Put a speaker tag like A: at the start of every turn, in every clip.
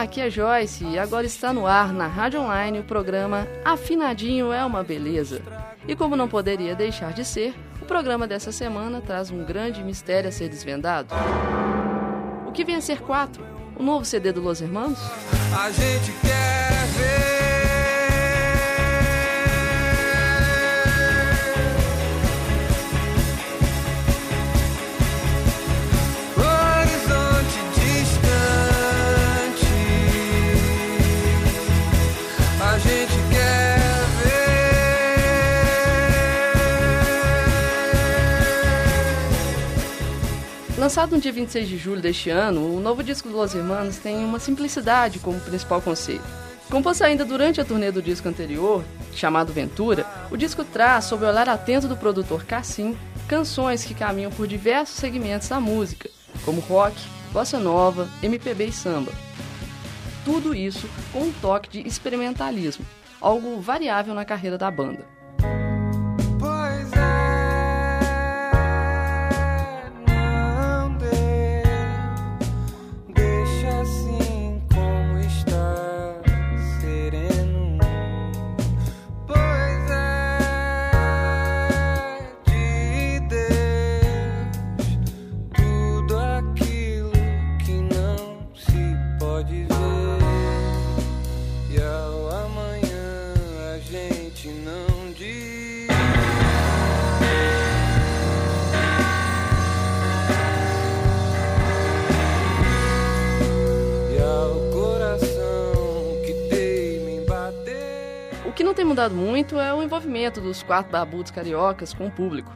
A: Olá, aqui é Joyce e agora está no ar na Rádio Online o programa Afinadinho é uma Beleza. E como não poderia deixar de ser, o programa dessa semana traz um grande mistério a ser desvendado. O que vem a ser quatro? O novo CD do Los Hermanos?
B: A gente quer ver.
A: Lançado no dia 26 de julho deste ano, o novo disco do Los Hermanos tem uma simplicidade como principal conceito. Composto ainda durante a turnê do disco anterior, chamado Ventura, o disco traz, sob o olhar atento do produtor Cassim, canções que caminham por diversos segmentos da música, como rock, bossa nova, MPB e samba. Tudo isso com um toque de experimentalismo, algo variável na carreira da banda. Mudado muito é o envolvimento dos quatro barbudos cariocas com o público.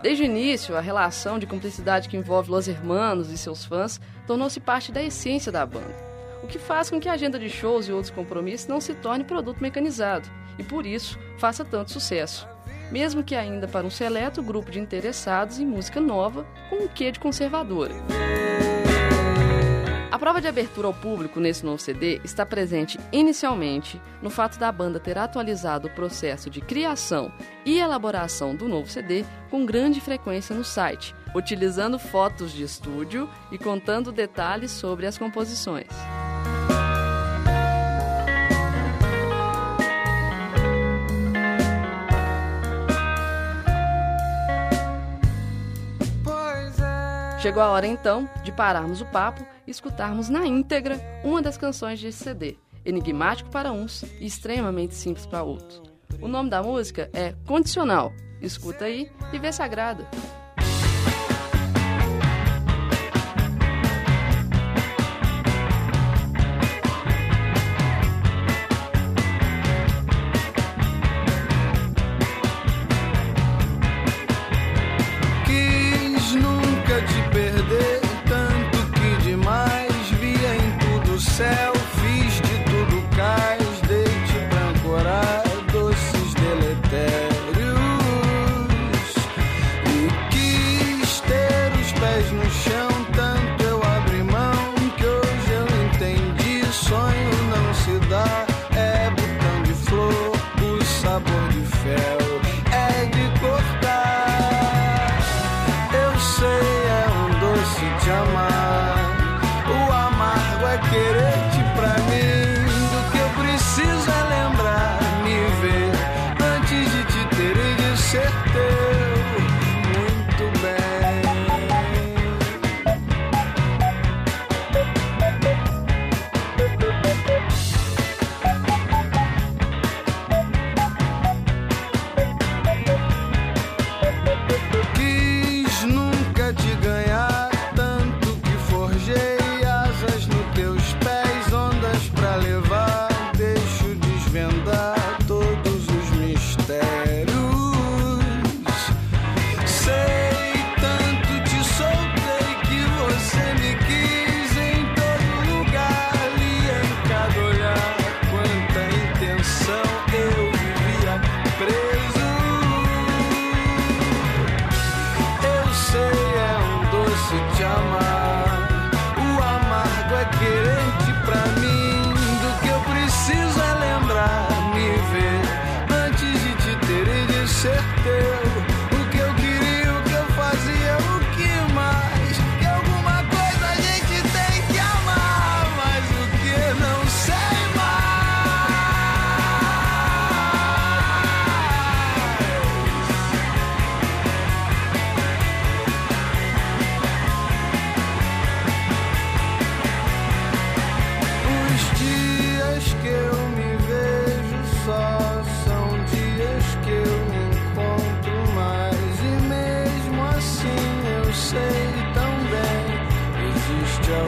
A: Desde o início, a relação de cumplicidade que envolve Los Hermanos e seus fãs tornou-se parte da essência da banda, o que faz com que a agenda de shows e outros compromissos não se torne produto mecanizado e, por isso, faça tanto sucesso, mesmo que ainda para um seleto grupo de interessados em música nova com um quê de conservadora. A prova de abertura ao público nesse novo CD está presente inicialmente no fato da banda ter atualizado o processo de criação e elaboração do novo CD com grande frequência no site, utilizando fotos de estúdio e contando detalhes sobre as composições.
B: É.
A: Chegou a hora então de pararmos o papo escutarmos na íntegra uma das canções desse CD, enigmático para uns e extremamente simples para outros. O nome da música é Condicional. Escuta aí e vê se agrada.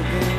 B: De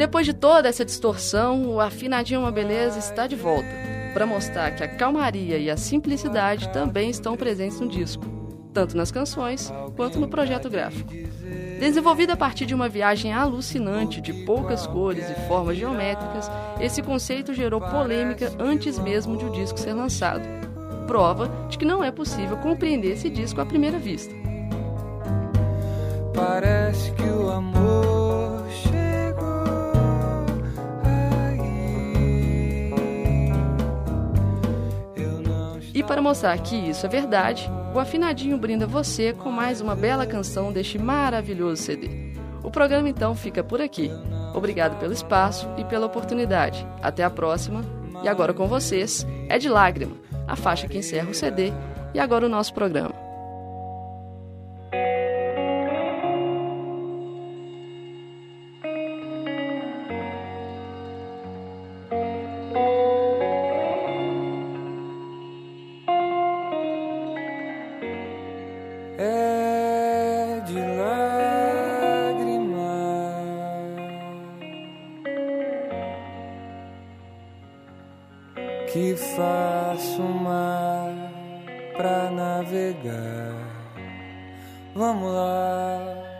A: depois de toda essa distorção, o Afinadinho uma Beleza está de volta, para mostrar que a calmaria e a simplicidade também estão presentes no disco, tanto nas canções quanto no projeto gráfico. Desenvolvido a partir de uma viagem alucinante de poucas cores e formas geométricas, esse conceito gerou polêmica antes mesmo de o disco ser lançado. Prova de que não é possível compreender esse disco à primeira vista.
B: Parece que o
A: para mostrar que isso é verdade, o Afinadinho brinda você com mais uma bela canção deste maravilhoso CD. O programa então fica por aqui. Obrigado pelo espaço e pela oportunidade. Até a próxima. E agora com vocês, é de Lágrima, a faixa que encerra o CD e agora o nosso programa.
B: Vamos lá,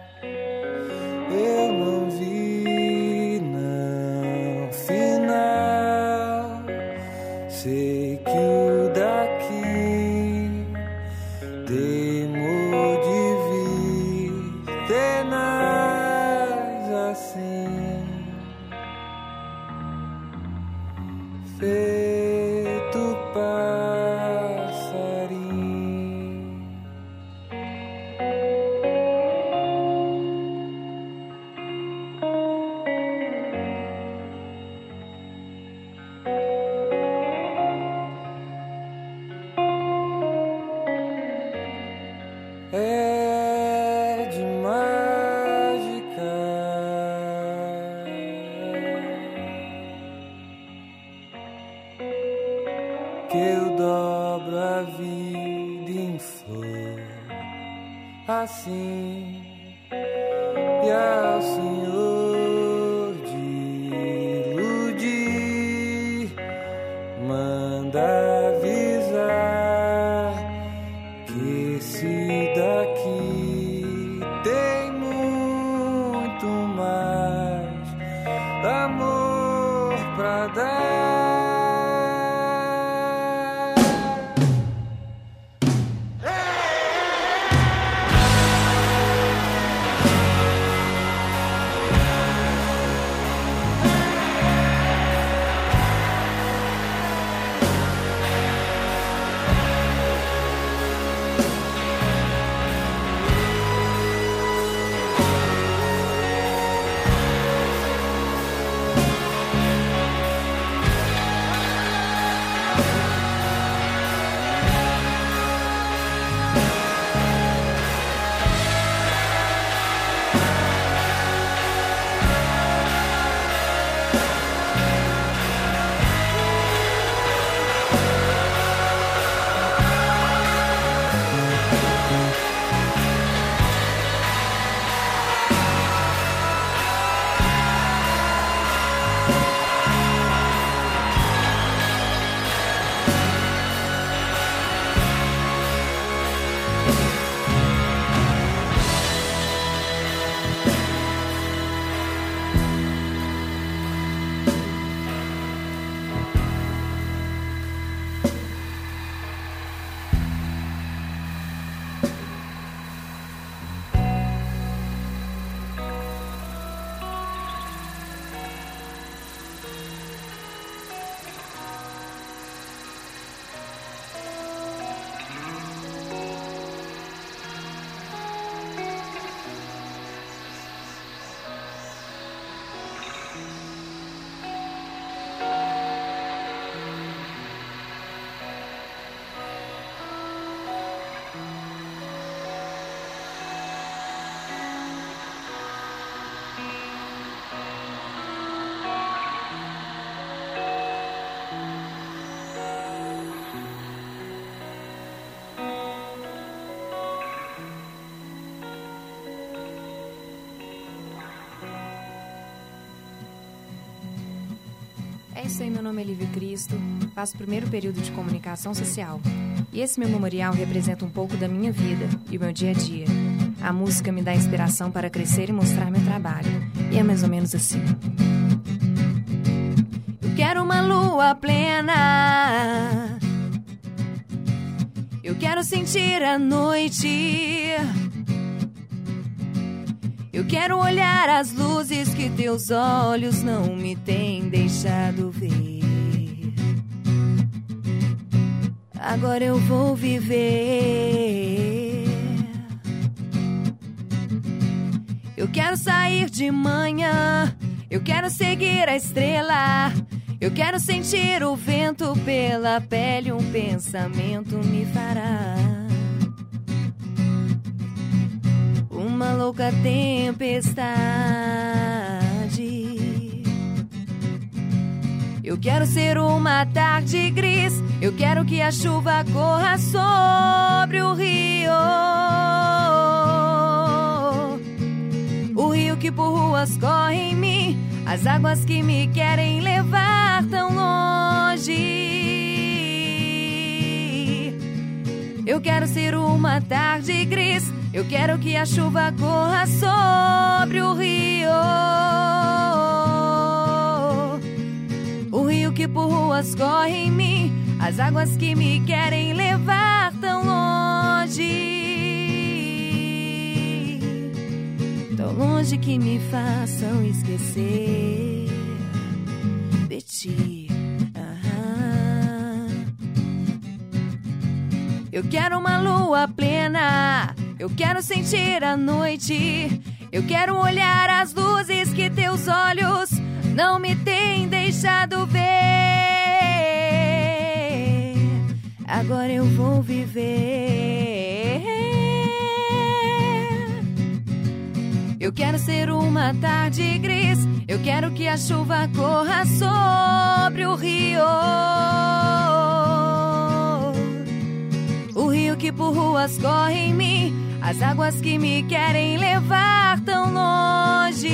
B: em flor assim e ao Senhor
C: Aí, meu nome é Lívia Cristo, faço o primeiro período de comunicação social. E esse meu memorial representa um pouco da minha vida e o meu dia a dia. A música me dá inspiração para crescer e mostrar meu trabalho. E é mais ou menos assim. Eu quero uma lua plena. Eu quero sentir a noite. Quero olhar as luzes que teus olhos não me têm deixado ver. Agora eu vou viver. Eu quero sair de manhã. Eu quero seguir a estrela. Eu quero sentir o vento pela pele. Um pensamento me fará. Uma louca tempestade. Eu quero ser uma tarde gris. Eu quero que a chuva corra sobre o rio. O rio que por ruas corre em mim. As águas que me querem levar tão longe. Eu quero ser uma tarde gris. Eu quero que a chuva corra sobre o rio. O rio que por ruas corre em mim. As águas que me querem levar tão longe. Tão longe que me façam esquecer de ti. Eu quero uma lua plena. Eu quero sentir a noite. Eu quero olhar as luzes que teus olhos não me têm deixado ver. Agora eu vou viver. Eu quero ser uma tarde gris. Eu quero que a chuva corra sobre o rio. O rio que por ruas corre em mim, as águas que me querem levar tão longe.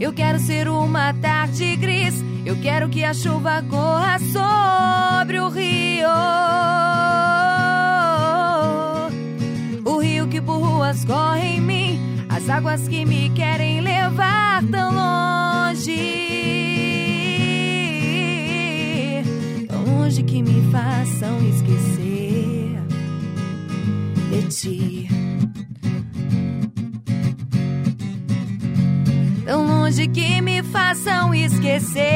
C: Eu quero ser uma tarde gris, eu quero que a chuva corra sobre o rio. O rio que por ruas corre em mim, as águas que me querem levar tão longe. longe que me façam esquecer Tão longe que me façam esquecer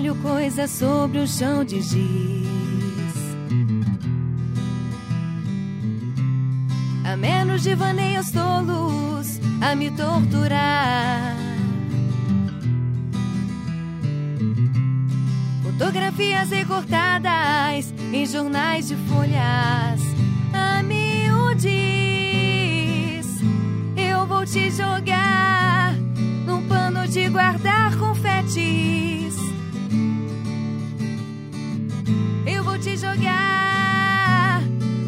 C: espalho coisas sobre o chão de giz. A menos de vaneios tolos a me torturar. Fotografias recortadas em jornais de folhas a miudis. Eu vou te jogar num pano de guardar confetes. Te jogar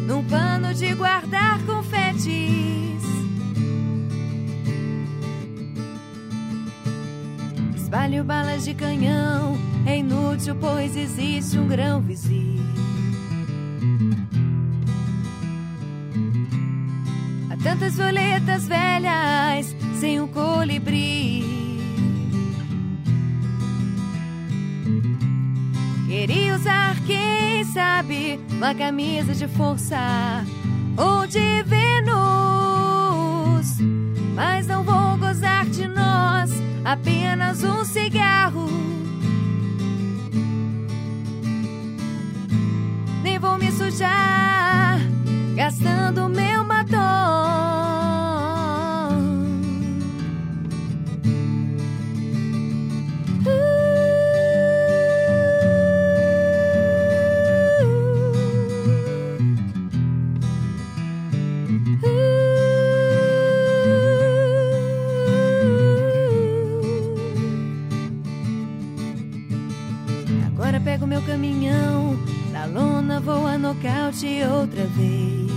C: num pano de guardar confetes. Espalho balas de canhão, é inútil, pois existe um grão vizinho. Há tantas violetas velhas sem um colibri. Queria usar, quem sabe, uma camisa de força ou de Vênus. Mas não vou gozar de nós, apenas um cigarro. Nem vou me sujar caminhão, na lona vou a nocaute outra vez.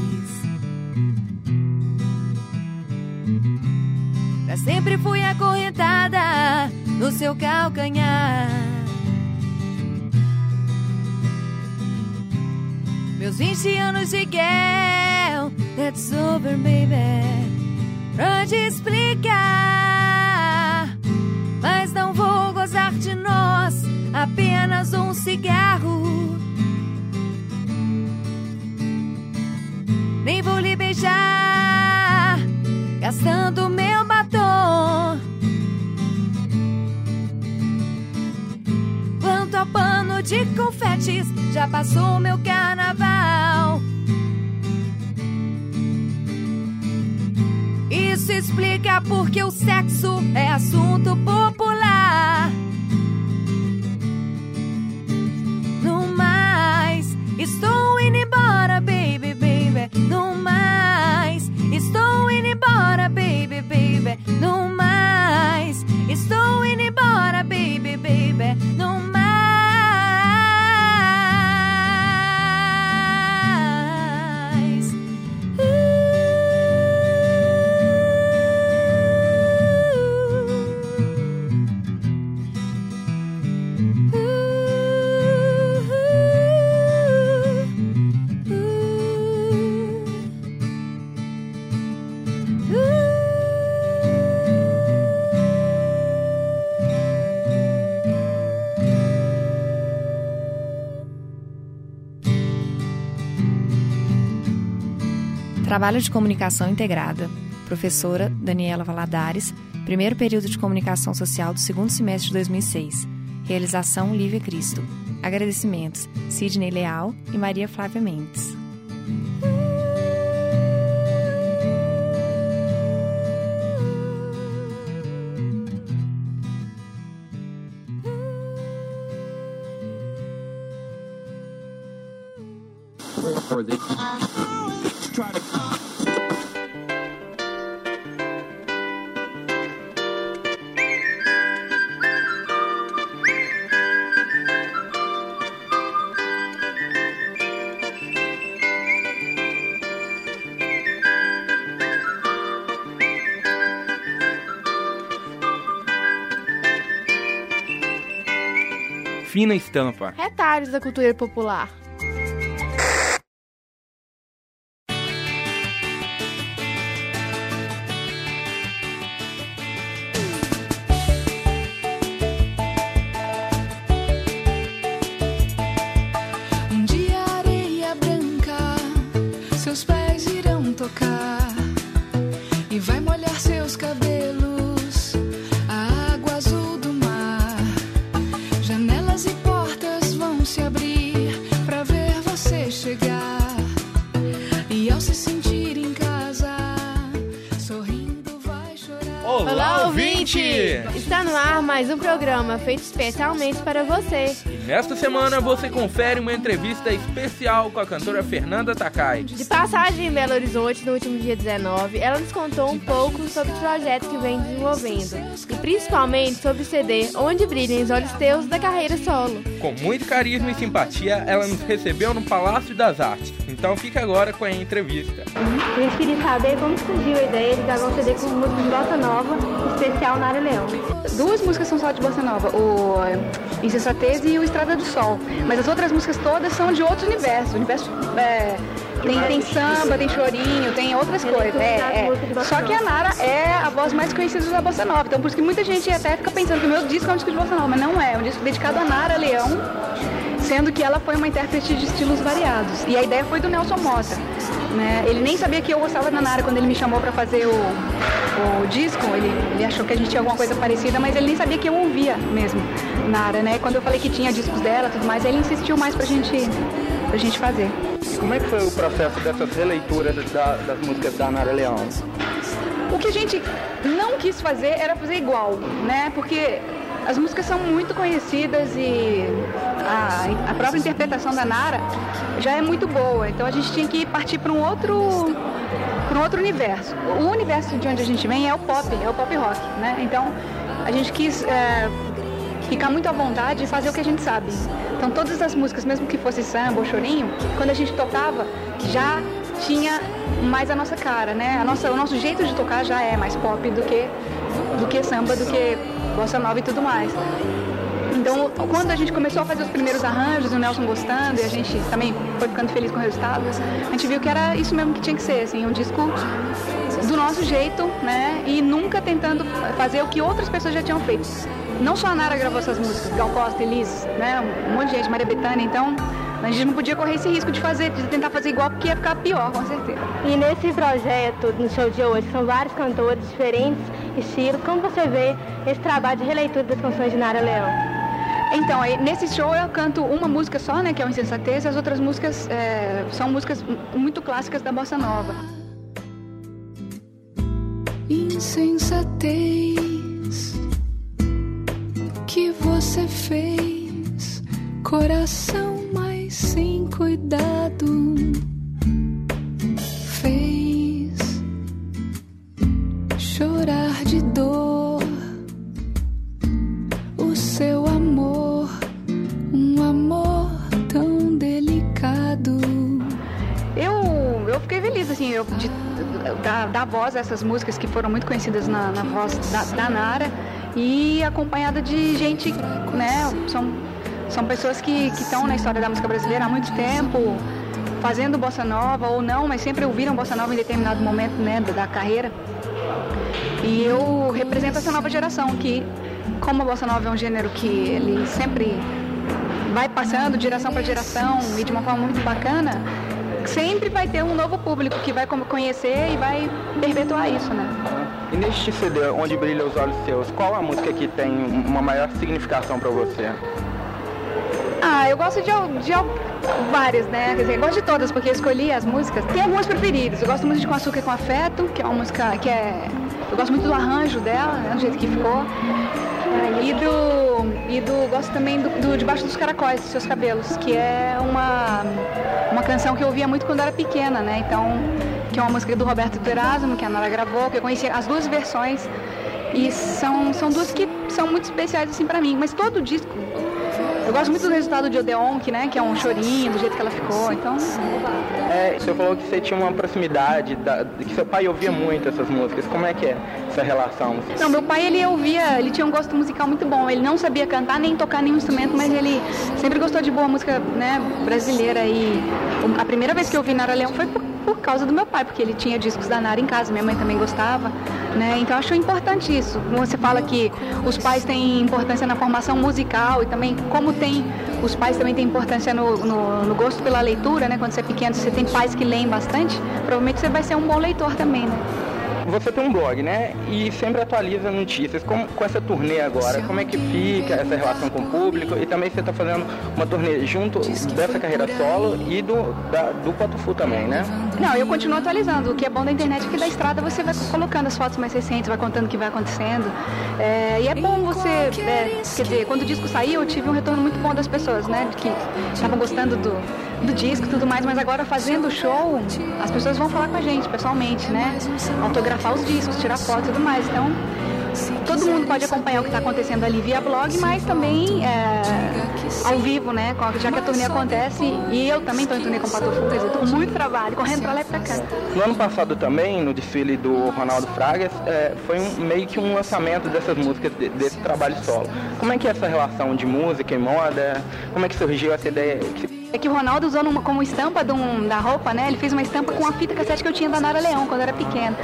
C: Pra sempre fui acorrentada no seu calcanhar. Meus 20 anos de guerra, cigarro. Nem vou lhe beijar, gastando meu batom. Quanto ao pano de confetes, já passou meu carnaval. Isso explica porque o sexo é assunto popular. No mais, estou indo embora, baby, baby. No mais, estou indo embora, baby, baby. No mais. Trabalho de comunicação integrada. Professora Daniela Valadares, primeiro período de comunicação social do segundo semestre de 2006. Realização Lívia Cristo. Agradecimentos: Sidney Leal e Maria Flávia Mendes.
D: Fina estampa.
E: Retalhos da cultura popular. Mais um programa feito especialmente para você.
D: E nesta semana você confere uma entrevista especial com a cantora Fernanda Takai.
E: De passagem em Belo Horizonte no último dia 19, ela nos contou um pouco sobre o projeto que vem desenvolvendo e principalmente sobre o CD Onde Brilhem os Olhos Teus da carreira solo.
D: Com muito carisma e simpatia, ela nos recebeu no Palácio das Artes. Então fica agora com a entrevista.
F: A gente queria saber como surgiu a ideia de gravar um CD com músicas de bossa nova, especial na área Leão.
G: Duas músicas são só de bossa nova, o Insensatez e o Estrada do Sol. Mas as outras músicas todas são de outros universos. Universo, é, tem, tem samba, tem chorinho, tem outras coisas. É, é. Só que a Nara é a voz mais conhecida da bossa nova. Então por isso que muita gente até fica pensando que o meu disco é um disco de bossa nova, mas não é. É um disco dedicado a Nara Leão, sendo que ela foi uma intérprete de estilos variados. E a ideia foi do Nelson Mota. Né? Ele nem sabia que eu gostava da Nara quando ele me chamou para fazer o, o disco. Ele, ele achou que a gente tinha alguma coisa parecida, mas ele nem sabia que eu ouvia mesmo Nara, né? Quando eu falei que tinha discos dela, tudo mais, ele insistiu mais pra gente, pra gente fazer.
H: E como é que foi o processo dessas releituras da, das músicas da Nara Leão?
G: O que a gente não quis fazer era fazer igual, né? Porque as músicas são muito conhecidas e a, a própria interpretação da Nara já é muito boa. Então a gente tinha que partir para um outro para um outro universo. O universo de onde a gente vem é o pop, é o pop rock, né? Então a gente quis é, ficar muito à vontade e fazer o que a gente sabe. Então todas as músicas, mesmo que fosse samba ou chorinho, quando a gente tocava já tinha mais a nossa cara, né? A nossa, o nosso jeito de tocar já é mais pop do que do que samba, do que bossa nova e tudo mais. Então, quando a gente começou a fazer os primeiros arranjos, o Nelson gostando, e a gente também foi ficando feliz com o resultado, a gente viu que era isso mesmo que tinha que ser, assim, um disco do nosso jeito, né? E nunca tentando fazer o que outras pessoas já tinham feito. Não só a Nara gravou essas músicas, Gal Costa, Elis, né? Um monte de gente, Maria Bethânia, então a gente não podia correr esse risco de fazer, de tentar fazer igual, porque ia ficar pior, com certeza.
F: E nesse projeto, no show de hoje, são vários cantores diferentes estilos. Como você vê esse trabalho de releitura das canções de Nara Leão?
G: Então, nesse show eu canto uma música só, né, que é o Insensatez, e as outras músicas é, são músicas muito clássicas da bossa nova.
I: Insensatez que você fez, coração mais sem cuidado
G: essas músicas que foram muito conhecidas na, na voz da, da Nara e acompanhada de gente, né, são, são pessoas que estão na história da música brasileira há muito tempo, fazendo bossa nova ou não, mas sempre ouviram bossa nova em determinado momento né, da, da carreira. E eu represento essa nova geração que, como a bossa nova é um gênero que ele sempre vai passando de geração para geração e de uma forma muito bacana, sempre vai ter um novo público que vai conhecer e vai perpetuar isso, né?
H: E neste CD, Onde Brilham os Olhos Seus, qual a música que tem uma maior significação para você?
G: Ah, eu gosto de, de, várias, né? Quer dizer, eu gosto de todas, porque eu escolhi as músicas. Tem algumas preferidas. Eu gosto muito de Com Açúcar e Com Afeto, que é uma música que é... Eu gosto muito do arranjo dela, né? do jeito que ficou. E do, e do gosto também do, do Debaixo dos Caracóis, dos Seus Cabelos, que é uma canção que eu ouvia muito quando era pequena, né? Então, que é uma música do Roberto Erasmo, que a Nara gravou, que eu conheci as duas versões. E são, são duas que são muito especiais assim para mim. Mas todo o disco eu gosto muito do resultado de Odeon, que, né, que é um chorinho, do jeito que ela ficou, então...
H: É, você falou que você tinha uma proximidade, da, que seu pai ouvia muito essas músicas. Como é que é essa relação?
G: Não, meu pai, ele ouvia, ele tinha um gosto musical muito bom. Ele não sabia cantar nem tocar nenhum instrumento, mas ele sempre gostou de boa música, né, brasileira. E a primeira vez que eu vi Nara Leão foi por, por causa do meu pai, porque ele tinha discos da Nara em casa, minha mãe também gostava, né? Então acho importante isso. Você fala que os pais têm importância na formação musical e também como tem os pais também têm importância no, no, no, gosto pela leitura, né? Quando você é pequeno, você tem pais que leem bastante, provavelmente você vai ser um bom leitor também, né?
H: Você tem um blog, né? E sempre atualiza notícias. Com, com essa turnê agora, como é que fica essa relação com o público? E também você está fazendo uma turnê junto dessa carreira solo e do, da, do Patufu também, né?
G: Não, eu continuo atualizando. O que é bom da internet é que da estrada você vai colocando as fotos mais recentes, vai contando o que vai acontecendo. É, e é bom você. É, quer dizer, quando o disco saiu, eu tive um retorno muito bom das pessoas, né? Que estavam gostando do, do disco e tudo mais, mas agora fazendo show, as pessoas vão falar com a gente pessoalmente, né? Autografar os discos, tirar foto e tudo mais. Então, todo mundo pode acompanhar o que está acontecendo ali via blog, mas também é, ao vivo, né? Já que a turnê acontece e eu também estou em turnê com o Pato Fugas, eu estou muito trabalho, correndo para lá e para cá.
H: No ano passado também, no desfile do Ronaldo Fragas, é, foi um, meio que um lançamento dessas músicas, desse trabalho solo. Como é que é essa relação de música e moda? Como é que surgiu essa ideia?
G: É que o Ronaldo usou numa, como estampa um, da roupa, né? Ele fez uma estampa com a fita cassete que eu tinha da Nara Leão quando era pequena.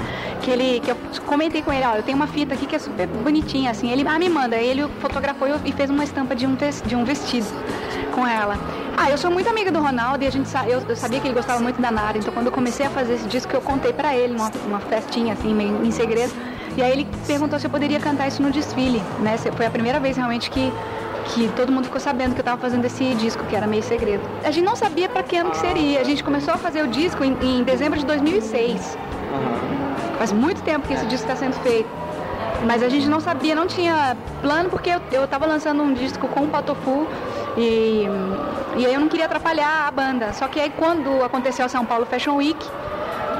G: Que ele, que eu comentei com ele, ó, eu tenho uma fita aqui que é super bonitinha, assim. Ele, ah, me manda. Aí ele fotografou e fez uma estampa de um, de um vestido com ela. Ah, eu sou muito amiga do Ronaldo e a gente eu, eu, sabia que ele gostava muito da Nara, então quando eu comecei a fazer esse disco eu contei para ele numa uma festinha assim, meio em segredo. E aí ele perguntou se eu poderia cantar isso no desfile, né? Foi a primeira vez realmente que que todo mundo ficou sabendo que eu estava fazendo esse disco, que era meio segredo. A gente não sabia para que ano que seria. A gente começou a fazer o disco em, em dezembro de 2006. Uhum. Faz muito tempo que esse disco está sendo feito. Mas a gente não sabia, não tinha plano, porque eu estava lançando um disco com o Patofu e, e aí eu não queria atrapalhar a banda. Só que aí quando aconteceu a São Paulo Fashion Week,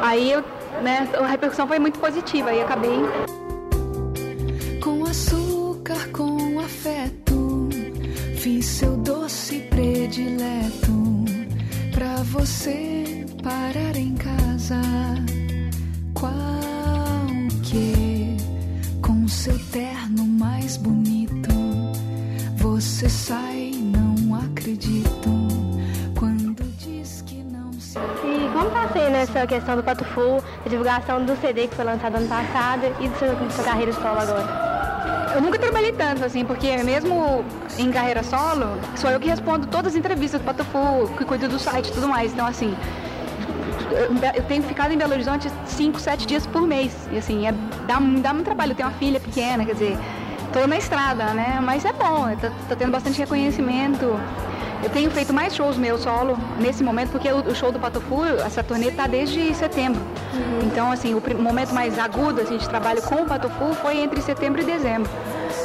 G: aí eu, né, a repercussão foi muito positiva e acabei.
I: Fiz seu doce predileto pra você parar em casa. Qual que com seu terno mais bonito você sai acredito quando diz que não se.
F: E como está sendo essa questão do Pato Full, a divulgação do CD que foi lançado ano passado e da sua, sua carreira solo agora?
G: Eu nunca trabalhei tanto, assim, porque mesmo em carreira solo, sou eu que respondo todas as entrevistas do Patofu, que cuido do site e tudo mais. Então, assim, eu tenho ficado em Belo Horizonte 5, 7 dias por mês. E, assim, é, dá, dá muito trabalho. Eu tenho uma filha pequena, quer dizer, tô na estrada, né? Mas é bom, tô tendo bastante reconhecimento. Eu tenho feito mais shows meu solo nesse momento, porque o, show do Patofu, essa turnê está desde setembro. Uhum. Então, assim, o momento mais agudo assim, de trabalho com o Patofu foi entre setembro e dezembro.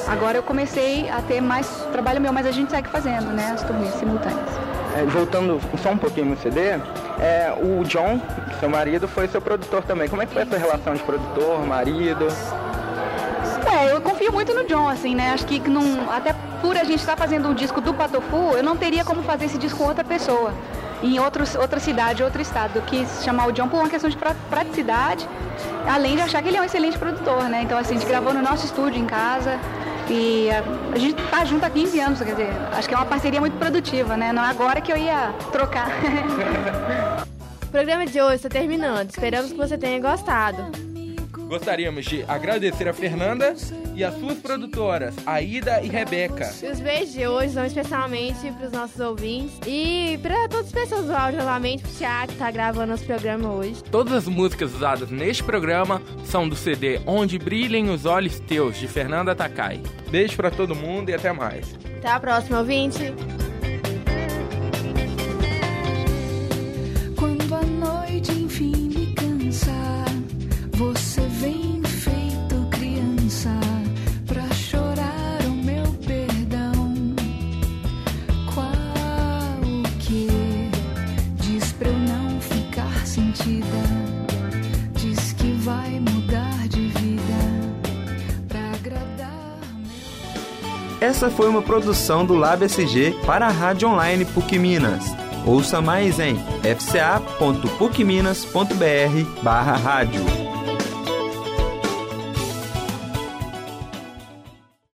G: Agora eu comecei a ter mais trabalho meu, mas a gente segue fazendo, né, as turnês simultâneas.
H: É, voltando só um pouquinho no CD, é, o John, seu marido, foi seu produtor também. Como é que foi essa relação de produtor, marido?
G: É, eu confio muito no John, assim, né? Acho que não, até por a gente estar tá fazendo um disco do Patofu, eu não teria como fazer esse disco com outra pessoa, em outros, outra cidade, outro estado. Quis chamar o John por uma questão de praticidade, além de achar que ele é um excelente produtor, né? Então, assim, a gente gravou no nosso estúdio em casa. E a, a gente tá junto há 15 anos, quer dizer, acho que é uma parceria muito produtiva, né? Não é agora que eu ia trocar.
E: o programa de hoje está terminando. Esperamos que você tenha gostado.
D: Gostaríamos de agradecer a Fernanda e as suas produtoras, Aida e Rebeca.
E: E os beijos de hoje são especialmente para os nossos ouvintes e para todas as pessoas do áudio novamente, para o Thiago que está gravando nosso programa hoje.
D: Todas as músicas usadas neste programa são do CD Onde Brilhem os Olhos Teus, de Fernanda Takai. Beijo para todo mundo e até mais.
E: Até a próxima, ouvinte.
J: Foi uma produção do Lab SG para a Rádio Online PUC Minas. Ouça mais em fca.pucminas.br barra rádio.